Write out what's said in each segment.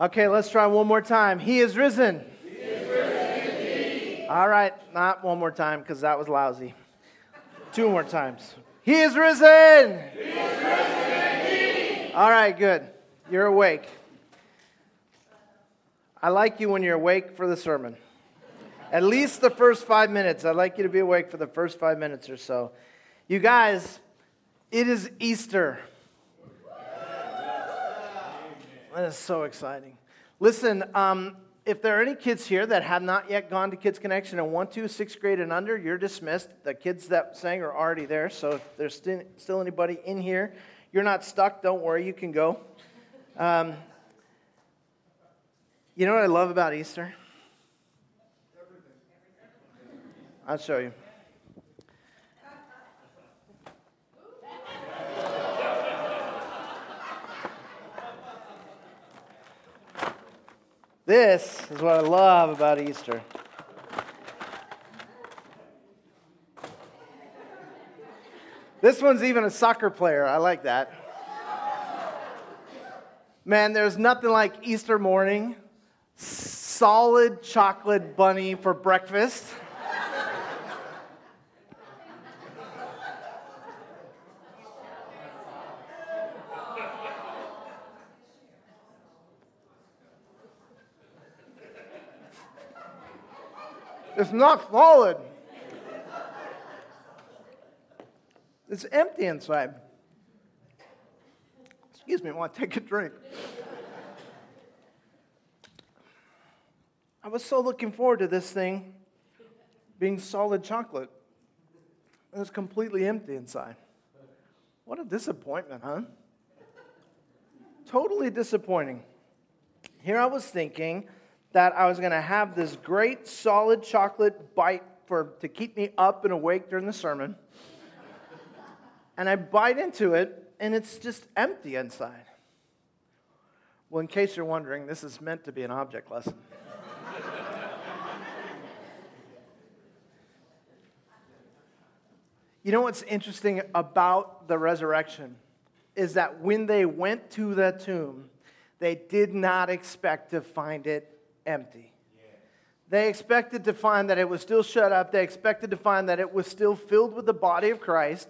Okay, let's try one more time. He is risen. He is risen All right, not one more time because that was lousy. Two more times. He is risen. He is risen All right, good. You're awake. I like you when you're awake for the sermon. At least the first five minutes. I'd like you to be awake for the first five minutes or so. You guys, it is Easter. That is so exciting. Listen, um, if there are any kids here that have not yet gone to Kids Connection and want to, sixth grade and under, you're dismissed. The kids that sang are already there. So if there's still, still anybody in here, you're not stuck. Don't worry, you can go. Um, you know what I love about Easter? I'll show you. This is what I love about Easter. This one's even a soccer player. I like that. Man, there's nothing like Easter morning, solid chocolate bunny for breakfast. It's not solid. It's empty inside. Excuse me, I want to take a drink. I was so looking forward to this thing being solid chocolate. And it's completely empty inside. What a disappointment, huh? Totally disappointing. Here I was thinking that I was going to have this great solid chocolate bite for, to keep me up and awake during the sermon. and I bite into it, and it's just empty inside. Well, in case you're wondering, this is meant to be an object lesson. you know what's interesting about the resurrection is that when they went to the tomb, they did not expect to find it empty. They expected to find that it was still shut up. They expected to find that it was still filled with the body of Christ.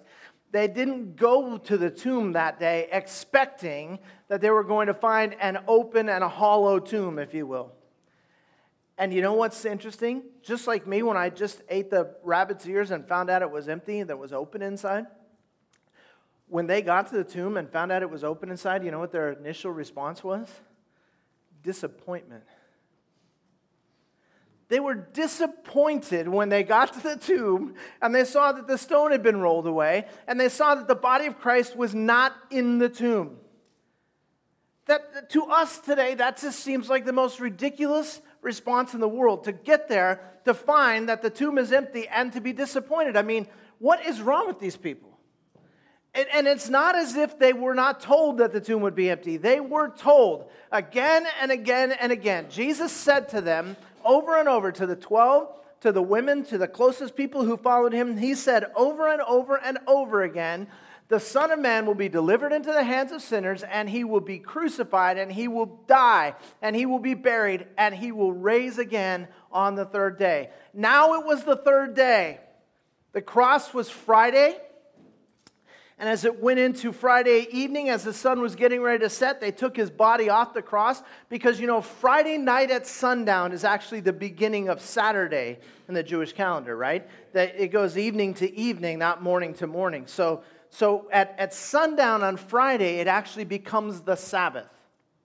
They didn't go to the tomb that day expecting that they were going to find an open and a hollow tomb, if you will. And you know what's interesting? Just like me, when I just ate the rabbit's ears and found out it was empty and that was open inside, when they got to the tomb and found out it was open inside, you know what their initial response was? Disappointment. They were disappointed when they got to the tomb and they saw that the stone had been rolled away and they saw that the body of Christ was not in the tomb. That to us today, that just seems like the most ridiculous response in the world to get there to find that the tomb is empty and to be disappointed. I mean, what is wrong with these people? And, and, it's not as if they were not told that the tomb would be empty. They were told again and again and again. Jesus said to them, over and over to the 12, to the women, to the closest people who followed him. He said over and over and over again, the Son of Man will be delivered into the hands of sinners, and he will be crucified, and he will die, and he will be buried, and he will raise again on the third day. Now it was the third day. The cross was Friday. And as it went into Friday evening, as the sun was getting ready to set, they took his body off the cross because, you know, Friday night at sundown is actually the beginning of Saturday in the Jewish calendar, right? That it goes evening to evening, not morning to morning. So, so at, at sundown on Friday, it actually becomes the Sabbath,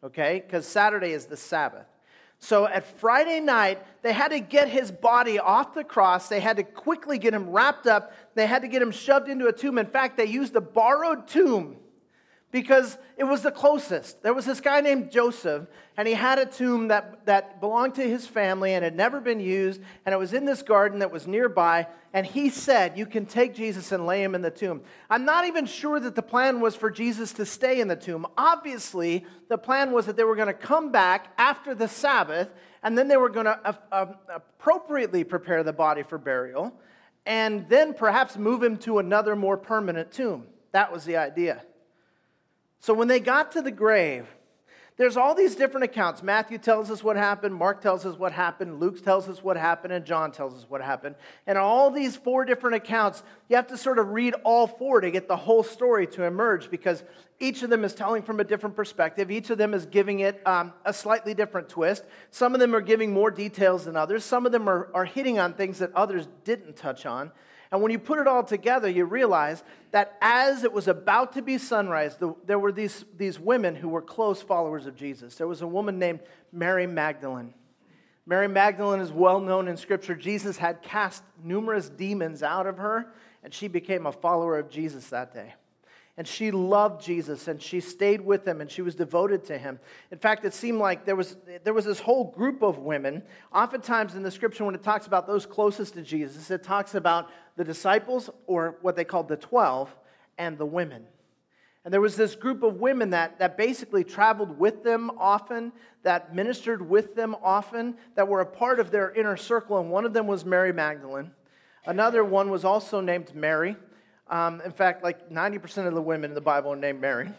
okay? Because Saturday is the Sabbath. So at Friday night, they had to get his body off the cross. They had to quickly get him wrapped up. They had to get him shoved into a tomb. In fact, they used a borrowed tomb because it was the closest. There was this guy named Joseph, and he had a tomb that, that belonged to his family and had never been used, and it was in this garden that was nearby. And he said, You can take Jesus and lay him in the tomb. I'm not even sure that the plan was for Jesus to stay in the tomb. Obviously, the plan was that they were going to come back after the Sabbath, and then they were going to uh, uh, appropriately prepare the body for burial, and then perhaps move him to another more permanent tomb. That was the idea. So when they got to the grave, There's all these different accounts. Matthew tells us what happened, Mark tells us what happened, Luke tells us what happened, and John tells us what happened. And all these four different accounts, you have to sort of read all four to get the whole story to emerge because each of them is telling from a different perspective. Each of them is giving it um, a slightly different twist. Some of them are giving more details than others, some of them are, are hitting on things that others didn't touch on. And when you put it all together, you realize that as it was about to be sunrise, the, there were these, these women who were close followers of Jesus. There was a woman named Mary Magdalene. Mary Magdalene is well known in Scripture. Jesus had cast numerous demons out of her, and she became a follower of Jesus that day and she loved Jesus and she stayed with him and she was devoted to him. In fact, it seemed like there was, there was this whole group of women. Oftentimes in the scripture, when it talks about those closest to Jesus, it talks about the disciples or what they called the 12 and the women. And there was this group of women that, that basically traveled with them often, that ministered with them often, that were a part of their inner circle. And one of them was Mary Magdalene. Another one was also named Mary. Um, in fact, like 90% of the women in the Bible are named Mary.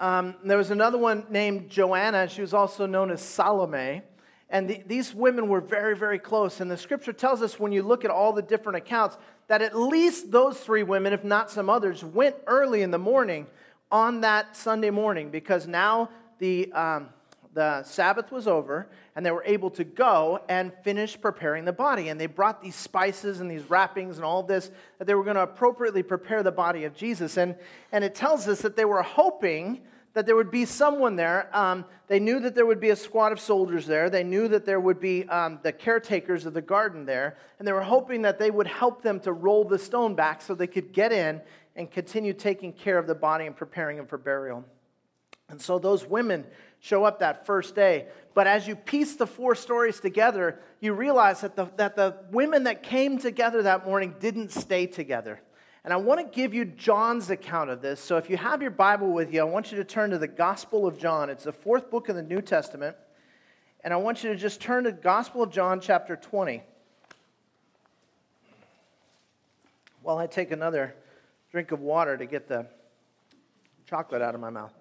Um, there was another one named Joanna. She was also known as Salome. And the, these women were very, very close. And the scripture tells us when you look at all the different accounts that at least those three women, if not some others, went early in the morning on that Sunday morning because now the, um, the Sabbath was over and they were able to go and finish preparing the body. And they brought these spices and these wrappings and all this that they were going to appropriately prepare the body of Jesus. And, and it tells us that they were hoping that there would be someone there. Um, they knew that there would be a squad of soldiers there. They knew that there would be um, the caretakers of the garden there. And they were hoping that they would help them to roll the stone back so they could get in and continue taking care of the body and preparing him for burial. And so those women show up that first day. But as you piece the four stories together, you realize that the, that the women that came together that morning didn't stay together. And I want to give you John's account of this. So if you have your Bible with you, I want you to turn to the Gospel of John. It's the fourth book of the New Testament. And I want you to just turn to Gospel of John, chapter 20. While I take another drink of water to get the chocolate out of my mouth.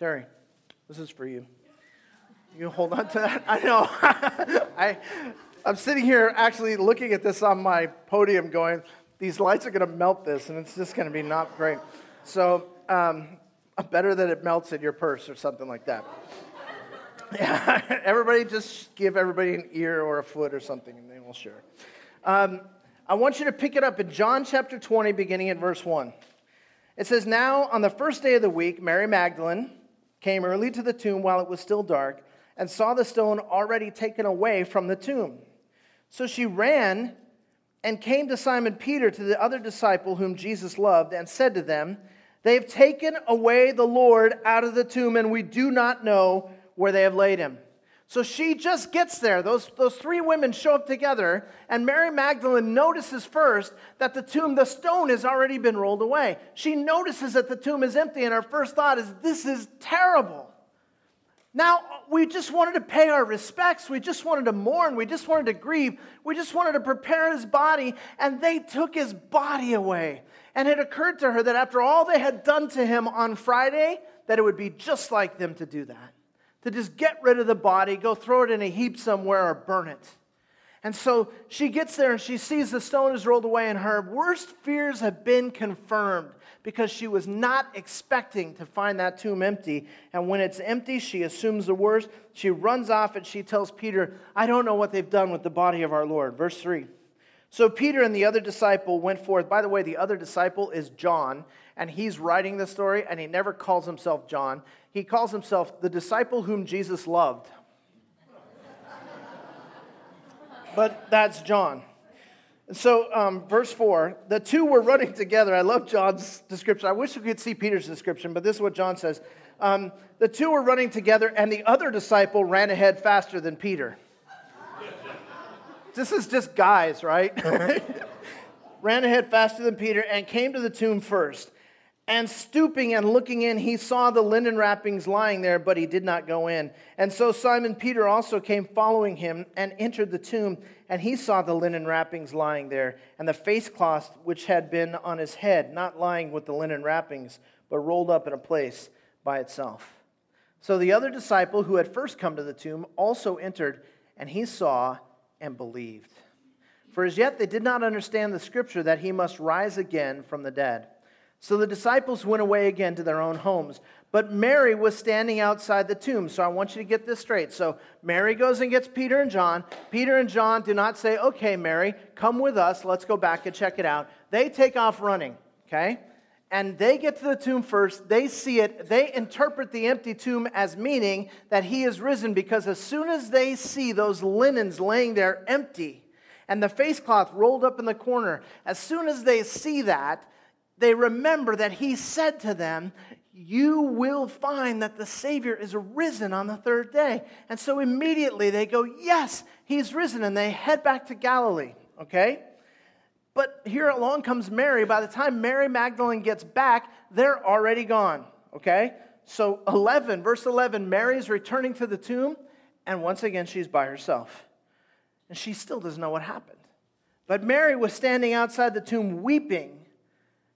Terry, this is for you. You hold on to that? I know. I, I'm sitting here actually looking at this on my podium going, these lights are going to melt this, and it's just going to be not great. So, um, better that it melts in your purse or something like that. Yeah, everybody just give everybody an ear or a foot or something, and they will share. Um, I want you to pick it up in John chapter 20, beginning at verse 1. It says, Now on the first day of the week, Mary Magdalene, came early to the tomb while it was still dark and saw the stone already taken away from the tomb. So she ran and came to Simon Peter, to the other disciple whom Jesus loved, and said to them, They have taken away the Lord out of the tomb, and we do not know where they have laid him. So she just gets there. Those, those three women show up together, and Mary Magdalene notices first that the tomb, the stone, has already been rolled away. She notices that the tomb is empty, and her first thought is, This is terrible. Now, we just wanted to pay our respects. We just wanted to mourn. We just wanted to grieve. We just wanted to prepare his body, and they took his body away. And it occurred to her that after all they had done to him on Friday, that it would be just like them to do that to just get rid of the body, go throw it in a heap somewhere, or burn it. And so she gets there and she sees the stone is rolled away, and her worst fears have been confirmed because she was not expecting to find that tomb empty. And when it's empty, she assumes the worst. She runs off and she tells Peter, I don't know what they've done with the body of our Lord. Verse 3. So Peter and the other disciple went forth. By the way, the other disciple is John, and he's writing the story, and he never calls himself John. He calls himself the disciple whom Jesus loved. but that's John. So, um, verse 4, the two were running together. I love John's description. I wish we could see Peter's description, but this is what John says. Um, the two were running together, and the other disciple ran ahead faster than Peter. This is just guys, right? ran ahead faster than Peter and came to the tomb first. And stooping and looking in, he saw the linen wrappings lying there, but he did not go in. And so Simon Peter also came following him and entered the tomb, and he saw the linen wrappings lying there, and the face cloth which had been on his head, not lying with the linen wrappings, but rolled up in a place by itself. So the other disciple who had first come to the tomb also entered, and he saw and believed. For as yet they did not understand the scripture that he must rise again from the dead. So the disciples went away again to their own homes. But Mary was standing outside the tomb. So I want you to get this straight. So Mary goes and gets Peter and John. Peter and John do not say, Okay, Mary, come with us. Let's go back and check it out. They take off running, okay? And they get to the tomb first. They see it. They interpret the empty tomb as meaning that he is risen because as soon as they see those linens laying there empty and the face cloth rolled up in the corner, as soon as they see that, they remember that he said to them, You will find that the Savior is risen on the third day. And so immediately they go, Yes, he's risen. And they head back to Galilee, okay? But here along comes Mary. By the time Mary Magdalene gets back, they're already gone, okay? So 11, verse 11, Mary is returning to the tomb, and once again she's by herself. And she still doesn't know what happened. But Mary was standing outside the tomb weeping.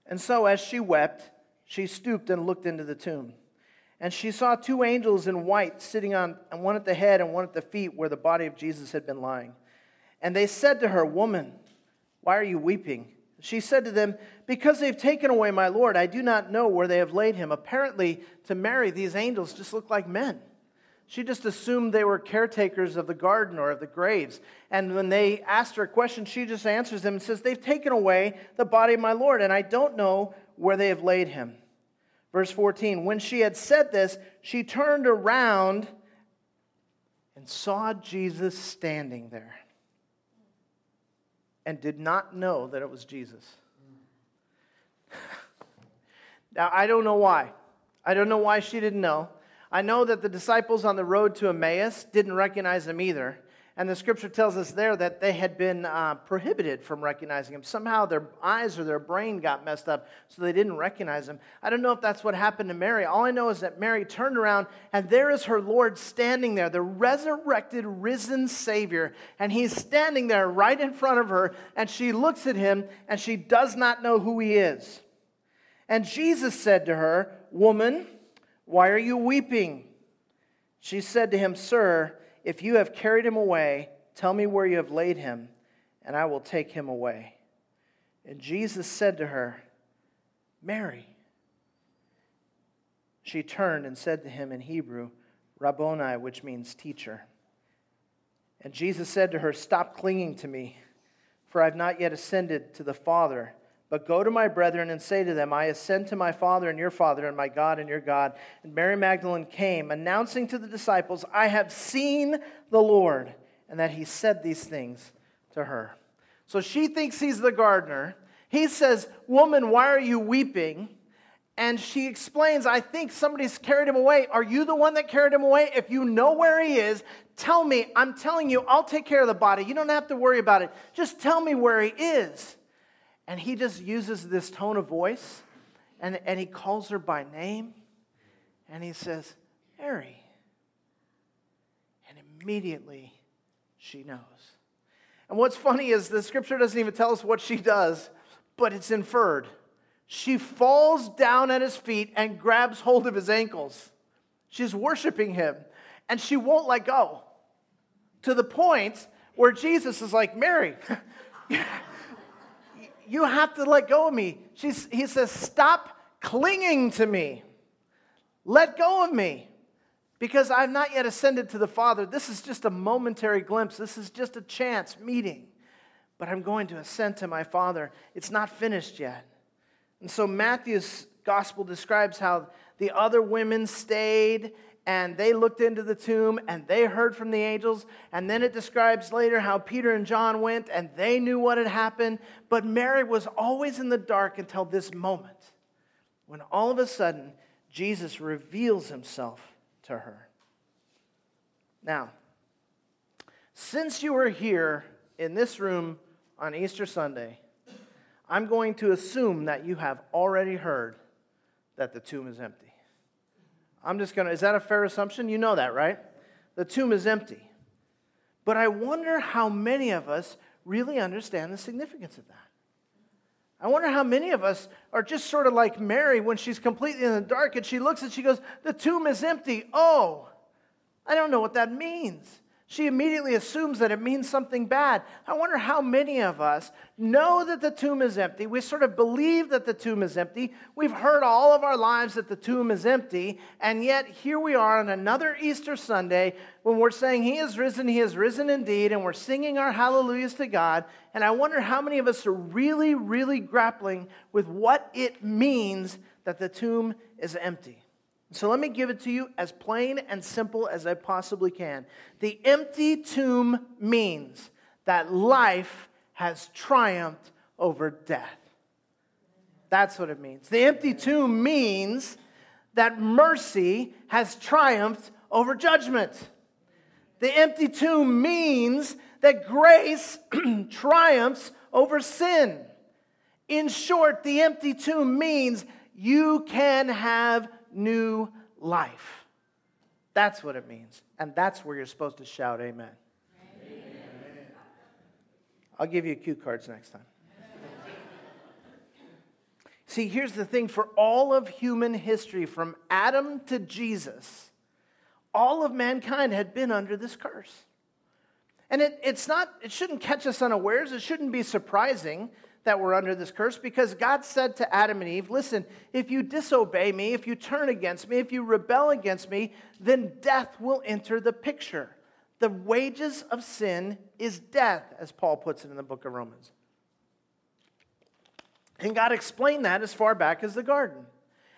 And so, as she wept, she stooped and looked into the tomb. And she saw two angels in white sitting on one at the head and one at the feet where the body of Jesus had been lying. And they said to her, Woman, why are you weeping? She said to them, Because they've taken away my Lord, I do not know where they have laid him. Apparently, to Mary, these angels just look like men. She just assumed they were caretakers of the garden or of the graves. And when they asked her a question, she just answers them and says, They've taken away the body of my Lord, and I don't know where they have laid him. Verse 14 When she had said this, she turned around and saw Jesus standing there and did not know that it was Jesus. now, I don't know why. I don't know why she didn't know. I know that the disciples on the road to Emmaus didn't recognize him either. And the scripture tells us there that they had been uh, prohibited from recognizing him. Somehow their eyes or their brain got messed up, so they didn't recognize him. I don't know if that's what happened to Mary. All I know is that Mary turned around, and there is her Lord standing there, the resurrected, risen Savior. And he's standing there right in front of her, and she looks at him, and she does not know who he is. And Jesus said to her, Woman, why are you weeping? She said to him, Sir, if you have carried him away, tell me where you have laid him, and I will take him away. And Jesus said to her, Mary. She turned and said to him in Hebrew, Rabboni, which means teacher. And Jesus said to her, Stop clinging to me, for I have not yet ascended to the Father. But go to my brethren and say to them, I ascend to my Father and your Father, and my God and your God. And Mary Magdalene came, announcing to the disciples, I have seen the Lord, and that he said these things to her. So she thinks he's the gardener. He says, Woman, why are you weeping? And she explains, I think somebody's carried him away. Are you the one that carried him away? If you know where he is, tell me. I'm telling you, I'll take care of the body. You don't have to worry about it. Just tell me where he is. And he just uses this tone of voice and, and he calls her by name and he says, Mary. And immediately she knows. And what's funny is the scripture doesn't even tell us what she does, but it's inferred. She falls down at his feet and grabs hold of his ankles. She's worshiping him and she won't let go to the point where Jesus is like, Mary, you have to let go of me. She's, he says, Stop clinging to me. Let go of me because I've not yet ascended to the Father. This is just a momentary glimpse, this is just a chance meeting. But I'm going to ascend to my Father. It's not finished yet. And so Matthew's gospel describes how the other women stayed and they looked into the tomb and they heard from the angels. And then it describes later how Peter and John went and they knew what had happened. But Mary was always in the dark until this moment when all of a sudden Jesus reveals himself to her. Now, since you are here in this room on Easter Sunday, I'm going to assume that you have already heard that the tomb is empty. I'm just going to, is that a fair assumption? You know that, right? The tomb is empty. But I wonder how many of us really understand the significance of that. I wonder how many of us are just sort of like Mary when she's completely in the dark and she looks and she goes, The tomb is empty. Oh, I don't know what that means. She immediately assumes that it means something bad. I wonder how many of us know that the tomb is empty. We sort of believe that the tomb is empty. We've heard all of our lives that the tomb is empty. And yet, here we are on another Easter Sunday when we're saying, He is risen, He is risen indeed, and we're singing our hallelujahs to God. And I wonder how many of us are really, really grappling with what it means that the tomb is empty. So let me give it to you as plain and simple as I possibly can. The empty tomb means that life has triumphed over death. That's what it means. The empty tomb means that mercy has triumphed over judgment. The empty tomb means that grace triumphs over sin. In short, the empty tomb means you can have new life. That's what it means. And that's where you're supposed to shout, Amen. amen. I'll give you cue cards next time. See, here's the thing for all of human history, from Adam to Jesus, all of mankind had been under this curse. And it, it's not, it shouldn't catch us unawares. It shouldn't be surprising that we're under this curse because God said to Adam and Eve, Listen, if you disobey me, if you turn against me, if you rebel against me, then death will enter the picture. The wages of sin is death, as Paul puts it in the book of Romans. And God explained that as far back as the garden.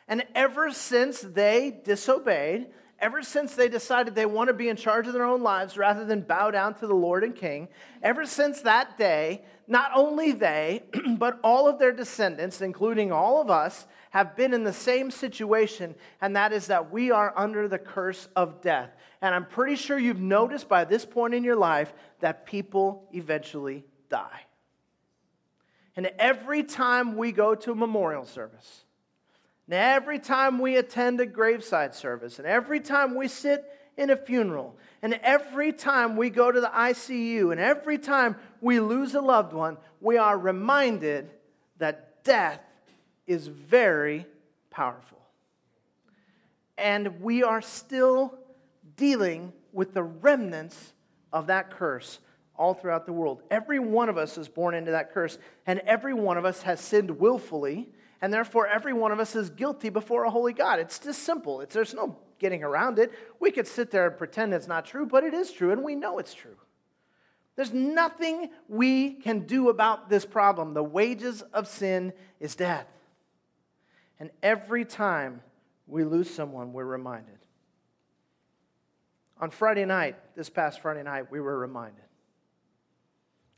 And ever since they disobeyed, ever since they decided they want to be in charge of their own lives rather than bow down to the Lord and King, ever since that day, not only they, but all of their descendants, including all of us, have been in the same situation, and that is that we are under the curse of death. And I'm pretty sure you've noticed by this point in your life that people eventually die. And every time we go to a memorial service, and every time we attend a graveside service, and every time we sit in a funeral, and every time we go to the ICU, and every time we lose a loved one, we are reminded that death is very powerful. And we are still dealing with the remnants of that curse all throughout the world. Every one of us is born into that curse, and every one of us has sinned willfully and therefore every one of us is guilty before a holy God. It's just simple. It's, there's no getting around it. We could sit there and pretend it's not true, but it is true, and we know it's true. There's nothing we can do about this problem. The wages of sin is death. And every time we lose someone, we're reminded. On Friday night, this past Friday night, we were reminded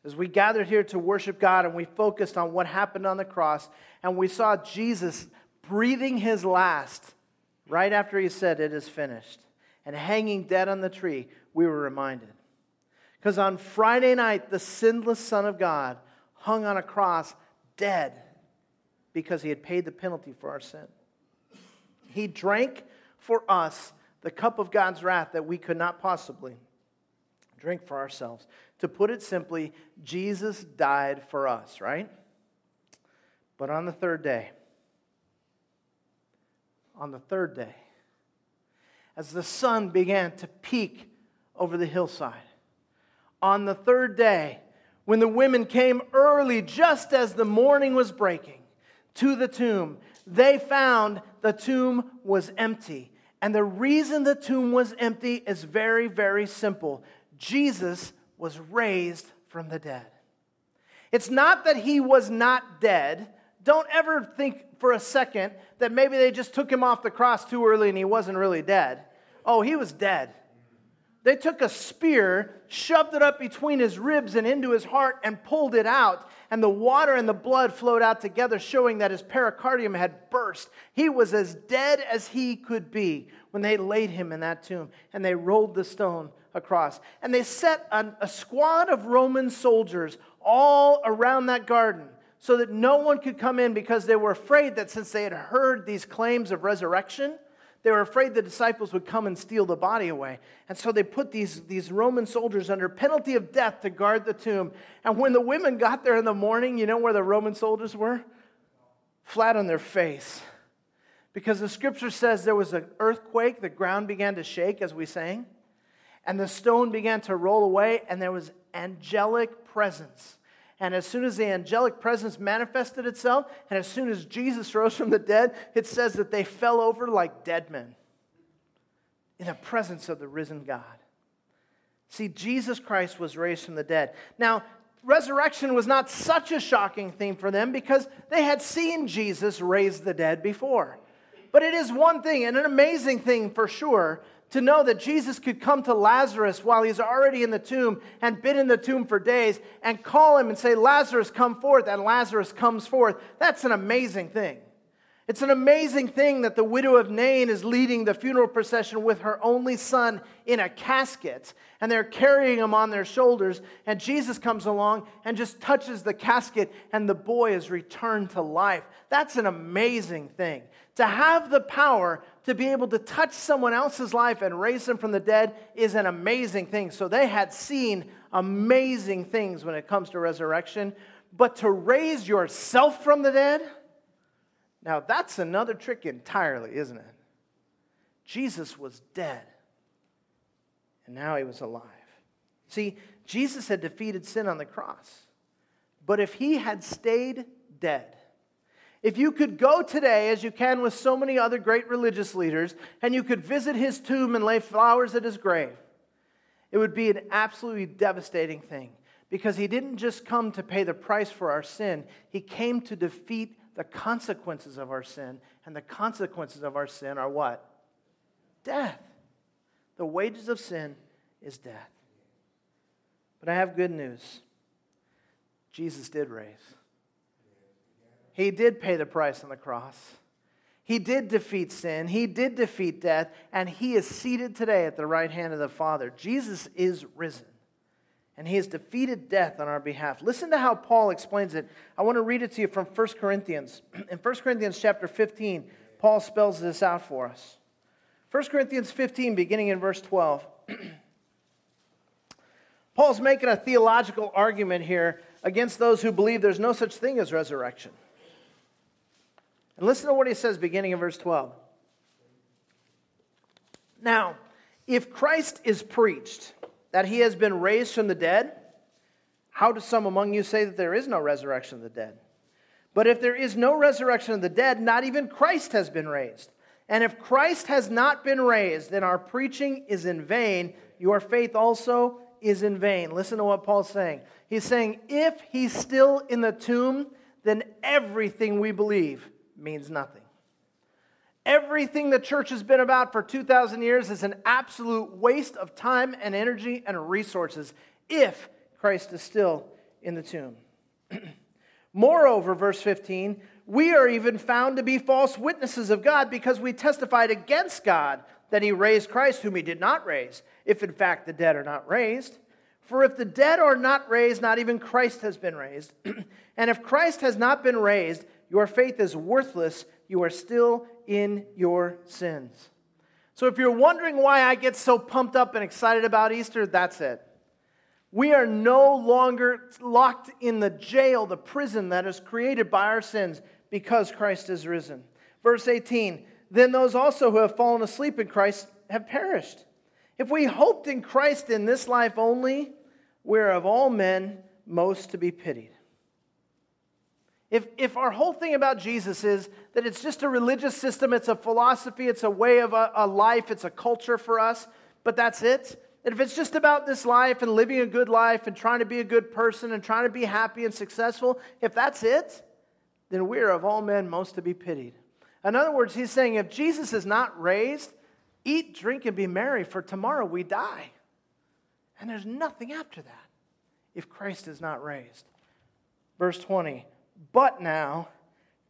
as we gathered here to worship God and we focused on what happened on the cross and we saw Jesus breathing his last right after he said, It is finished, and hanging dead on the tree, we were reminded. Because on Friday night, the sinless Son of God hung on a cross dead because he had paid the penalty for our sin. He drank for us the cup of God's wrath that we could not possibly drink for ourselves. To put it simply, Jesus died for us, right? But on the third day, on the third day, as the sun began to peak over the hillside, on the third day, when the women came early, just as the morning was breaking, to the tomb, they found the tomb was empty. And the reason the tomb was empty is very, very simple. Jesus was raised from the dead. It's not that he was not dead. Don't ever think for a second that maybe they just took him off the cross too early and he wasn't really dead. Oh, he was dead. They took a spear, shoved it up between his ribs and into his heart, and pulled it out. And the water and the blood flowed out together, showing that his pericardium had burst. He was as dead as he could be when they laid him in that tomb. And they rolled the stone across. And they set a, squad of Roman soldiers all around that garden so that no one could come in because they were afraid that since they had heard these claims of resurrection, they were afraid the disciples would come and steal the body away. And so they put these, these Roman soldiers under penalty of death to guard the tomb. And when the women got there in the morning, you know where the Roman soldiers were? Flat on their face. Because the scripture says there was an earthquake, the ground began to shake as we sang, and the stone began to roll away, and there was angelic presence. And as soon as the angelic presence manifested itself, and as soon as Jesus rose from the dead, it says that they fell over like dead men in the presence of the risen God. See, Jesus Christ was raised from the dead. Now, resurrection was not such a shocking thing for them because they had seen Jesus raise the dead before. But it is one thing, and an amazing thing for sure, to know that Jesus could come to Lazarus while he's already in the tomb and been in the tomb for days and call him and say, Lazarus, come forth, and Lazarus comes forth. That's an amazing thing. It's an amazing thing that the widow of Nain is leading the funeral procession with her only son in a casket, and they're carrying him on their shoulders. And Jesus comes along and just touches the casket, and the boy is returned to life. That's an amazing thing. To have the power to be able to touch someone else's life and raise them from the dead is an amazing thing. So they had seen amazing things when it comes to resurrection, but to raise yourself from the dead, now, that's another trick entirely, isn't it? Jesus was dead, and now he was alive. See, Jesus had defeated sin on the cross. But if he had stayed dead, if you could go today, as you can with so many other great religious leaders, and you could visit his tomb and lay flowers at his grave, it would be an absolutely devastating thing because he didn't just come to pay the price for our sin, he came to defeat the consequences of our sin. And the consequences of our sin are what? Death. The wages of sin is death. But I have good news Jesus did raise. He did pay the price on the cross. He did defeat sin. He did defeat death. And he is seated today at the right hand of the Father. Jesus is risen and he has defeated death on our behalf. Listen to how Paul explains it. I want to read it to you from 1 Corinthians. In 1 Corinthians chapter 15, Paul spells this out for us. 1 Corinthians 15, beginning in verse 12. Paul's making a theological argument here against those who believe there's no such thing as resurrection. And listen to what he says beginning in verse 12. Now, if Christ is preached, that he has been raised from the dead, how do some among you say that there is no resurrection of the dead? But if there is no resurrection of the dead, not even Christ has been raised. And if Christ has not been raised, then our preaching is in vain. Your faith also is in vain. Listen to what Paul's saying. He's saying, if he's still in the tomb, then everything we believe means nothing. Everything the church has been about for 2,000 years is an absolute waste of time and energy and resources if Christ is still in the tomb. Moreover, verse 15, we are even found to be false witnesses of God because we testified against God that he raised Christ, whom he did not raise, if in fact the dead are not raised. For if the dead are not raised, not even Christ has been raised. and if Christ has not been raised, your faith is worthless. You are still in your sins. So, if you're wondering why I get so pumped up and excited about Easter, that's it. We are no longer locked in the jail, the prison that is created by our sins because Christ is risen. Verse 18 Then those also who have fallen asleep in Christ have perished. If we hoped in Christ in this life only, we're of all men most to be pitied. If, if our whole thing about Jesus is that it's just a religious system, it's a philosophy, it's a way of a, a life, it's a culture for us, but that's it. And if it's just about this life and living a good life and trying to be a good person and trying to be happy and successful, if that's it, then we're of all men most to be pitied. In other words, he's saying if Jesus is not raised, eat, drink, and be merry, for tomorrow we die. And there's nothing after that if Christ is not raised. Verse 20 but now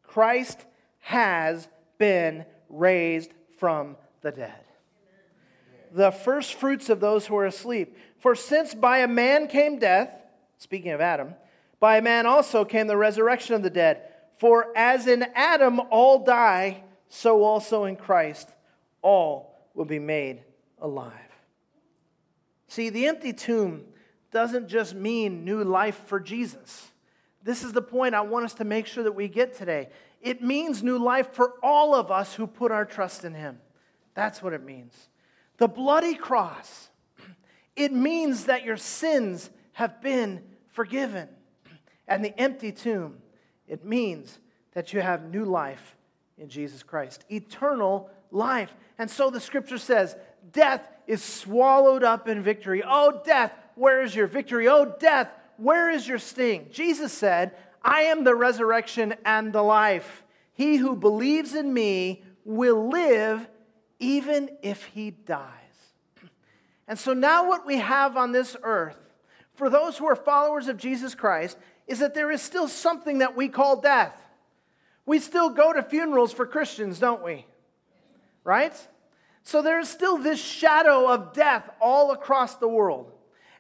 Christ has been raised from the dead. The first fruits of those who are asleep. For since by a man came death, speaking of Adam, By a man also came the resurrection of the dead. For as in Adam all die, so also in Christ all will be made alive. See, the empty tomb doesn't just mean new life for Jesus. This is the point I want us to make sure that we get today. It means new life for all of us who put our trust in Him. That's what it means. The bloody cross, it means that your sins have been forgiven. And the empty tomb, it means that you have new life in Jesus Christ, eternal life. And so the scripture says, Death is swallowed up in victory. Oh, death, where is your victory? Oh, death, where is your sting? Jesus said, I am the resurrection and the life. He who believes in me will live even if he dies. And so now, what we have on this earth, for those who are followers of Jesus Christ, is that there is still something that we call death. We still go to funerals for Christians, don't we? Right? So there is still this shadow of death all across the world.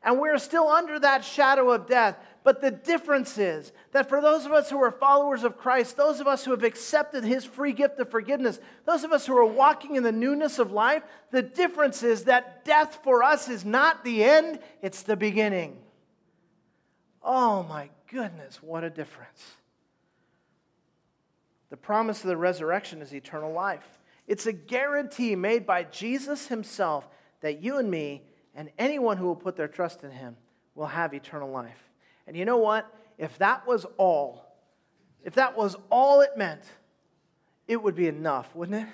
And we're still under that shadow of death. But the difference is that for those of us who are followers of Christ, those of us who have accepted his free gift of forgiveness, those of us who are walking in the newness of life, the difference is that death for us is not the end, it's the beginning. Oh my goodness, what a difference. The promise of the resurrection is eternal life. It's a guarantee made by Jesus himself that you and me and anyone who will put their trust in him will have eternal life. And you know what? If that was all, if that was all it meant, it would be enough, wouldn't it?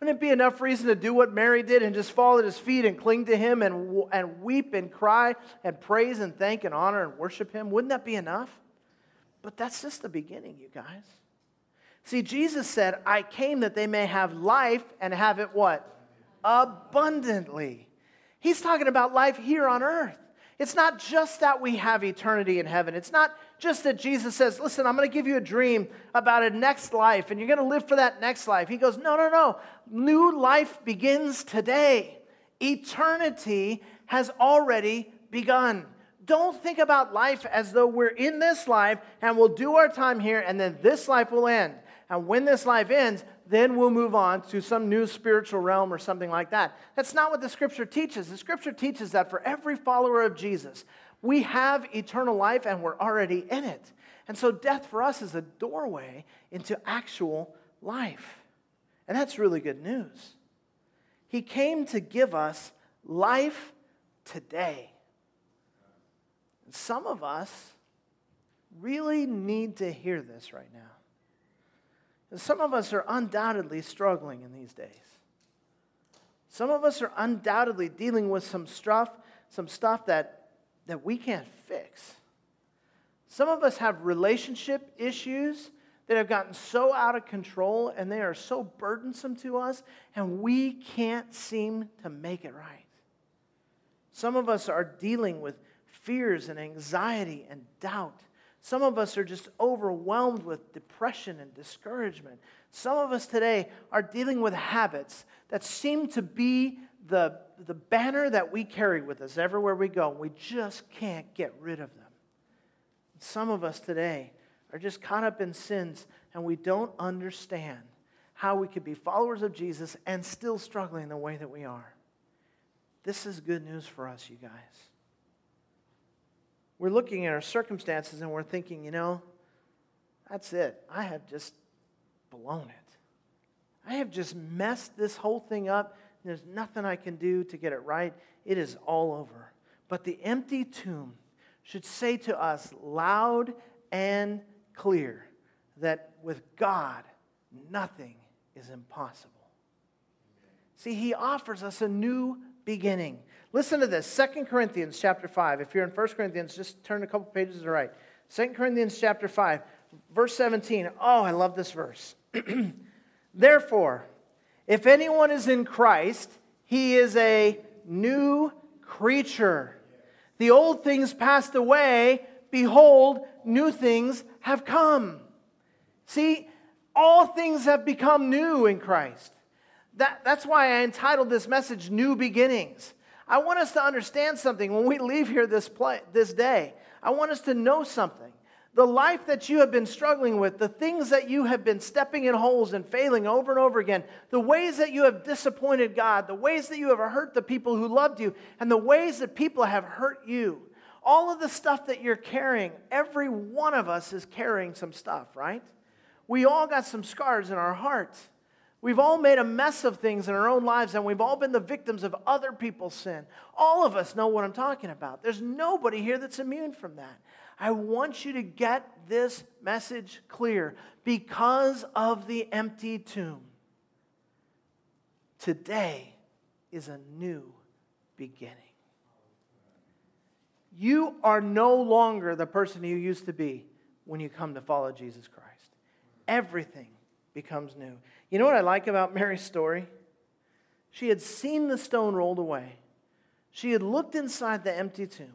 Wouldn't it be enough reason to do what Mary did and just fall at his feet and cling to him and, and weep and cry and praise and thank and honor and worship him? Wouldn't that be enough? But that's just the beginning, you guys. See, Jesus said, I came that they may have life and have it what? Abundantly. He's talking about life here on earth. It's not just that we have eternity in heaven. It's not just that Jesus says, Listen, I'm going to give you a dream about a next life and you're going to live for that next life. He goes, No, no, no. New life begins today. Eternity has already begun. Don't think about life as though we're in this life and we'll do our time here and then this life will end. And when this life ends, then we'll move on to some new spiritual realm or something like that. That's not what the scripture teaches. The scripture teaches that for every follower of Jesus, we have eternal life and we're already in it. And so death for us is a doorway into actual life. And that's really good news. He came to give us life today. And some of us really need to hear this right now. Some of us are undoubtedly struggling in these days. Some of us are undoubtedly dealing with some stuff, some stuff that, that we can't fix. Some of us have relationship issues that have gotten so out of control and they are so burdensome to us, and we can't seem to make it right. Some of us are dealing with fears and anxiety and doubt some of us are just overwhelmed with depression and discouragement. Some of us today are dealing with habits that seem to be the, the banner that we carry with us everywhere we go. We just can't get rid of them. Some of us today are just caught up in sins and we don't understand how we could be followers of Jesus and still struggling the way that we are. This is good news for us, you guys we're looking at our circumstances and we're thinking, you know, that's it. I have just blown it. I have just messed this whole thing up. There's nothing I can do to get it right. It is all over. But the empty tomb should say to us loud and clear that with God, nothing is impossible. See, He offers us a new beginning. Listen to this 2 Corinthians chapter 5. If you're in 1 Corinthians, just turn a couple pages to the right. 2 Corinthians chapter 5, verse 17. Oh, I love this verse. Therefore, if anyone is in Christ, he is a new creature. The old things passed away. Behold, new things have come. See, all things have become new in Christ. That, that's why I entitled this message New Beginnings. I want us to understand something when we leave here this, this day. I want us to know something. The life that you have been struggling with, the things that you have been stepping in holes and failing over and over again, the ways that you have disappointed God, the ways that you have hurt the people who loved you, and the ways that people have hurt you, all of the stuff that you're carrying, every one of us is carrying some stuff, right? We all got some scars in our hearts. We've all made a mess of things in our own lives, and we've all been the victims of other people's sin. All of us know what I'm talking about. There's nobody here that's immune from that. I want you to get this message clear because of the empty tomb. Today is a new beginning. You are no longer the person you used to be when you come to follow Jesus Christ. Everything becomes new. You know what I like about Mary's story? She had seen the stone rolled away, she had looked inside the empty tomb,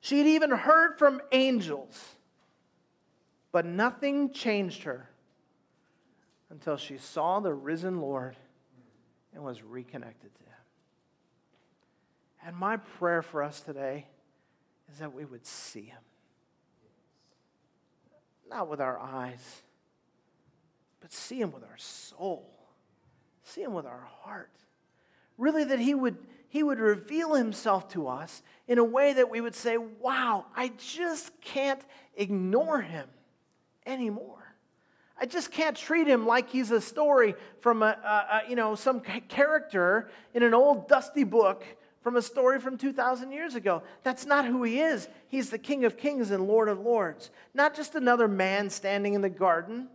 she had even heard from angels, but nothing changed her until she saw the risen Lord and was reconnected to him. And my prayer for us today is that we would see him. Not with our eyes, but see him with our soul. See him with our heart. Really, that he would, he would reveal himself to us in a way that we would say, wow, I just can't ignore him anymore. I just can't treat him like he's a story from a, a, you know some character in an old dusty book from a story from 2,000 years ago. That's not who he is. He's the King of Kings and Lord of Lords. Not just another man standing in the garden,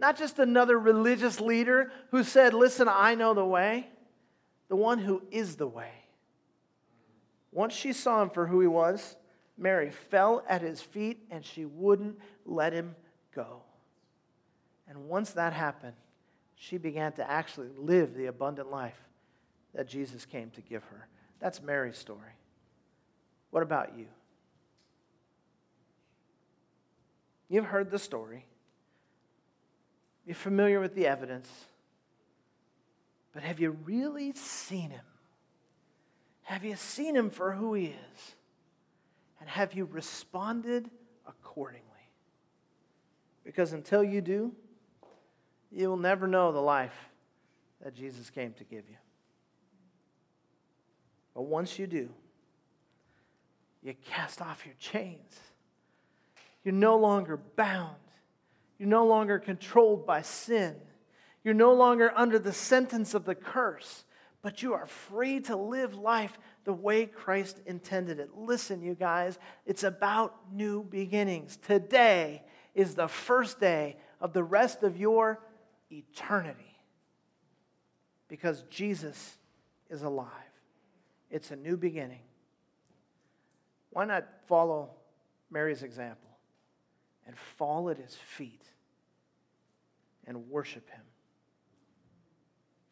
not just another religious leader who said, Listen, I know the way, the one who is the way. Once she saw him for who he was, Mary fell at his feet and she wouldn't let him go. And once that happened, she began to actually live the abundant life that Jesus came to give her. That's Mary's story. What about you? You've heard the story. You're familiar with the evidence. But have you really seen him? Have you seen him for who he is? And have you responded accordingly? Because until you do, you will never know the life that Jesus came to give you. But once you do, you cast off your chains. You're no longer bound. You're no longer controlled by sin. You're no longer under the sentence of the curse, but you are free to live life the way Christ intended it. Listen, you guys, it's about new beginnings. Today is the first day of the rest of your eternity because Jesus is alive. It's a new beginning. Why not follow Mary's example and fall at his feet and worship him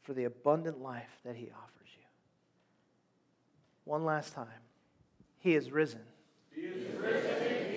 for the abundant life that he offers you? One last time. He is risen. He is risen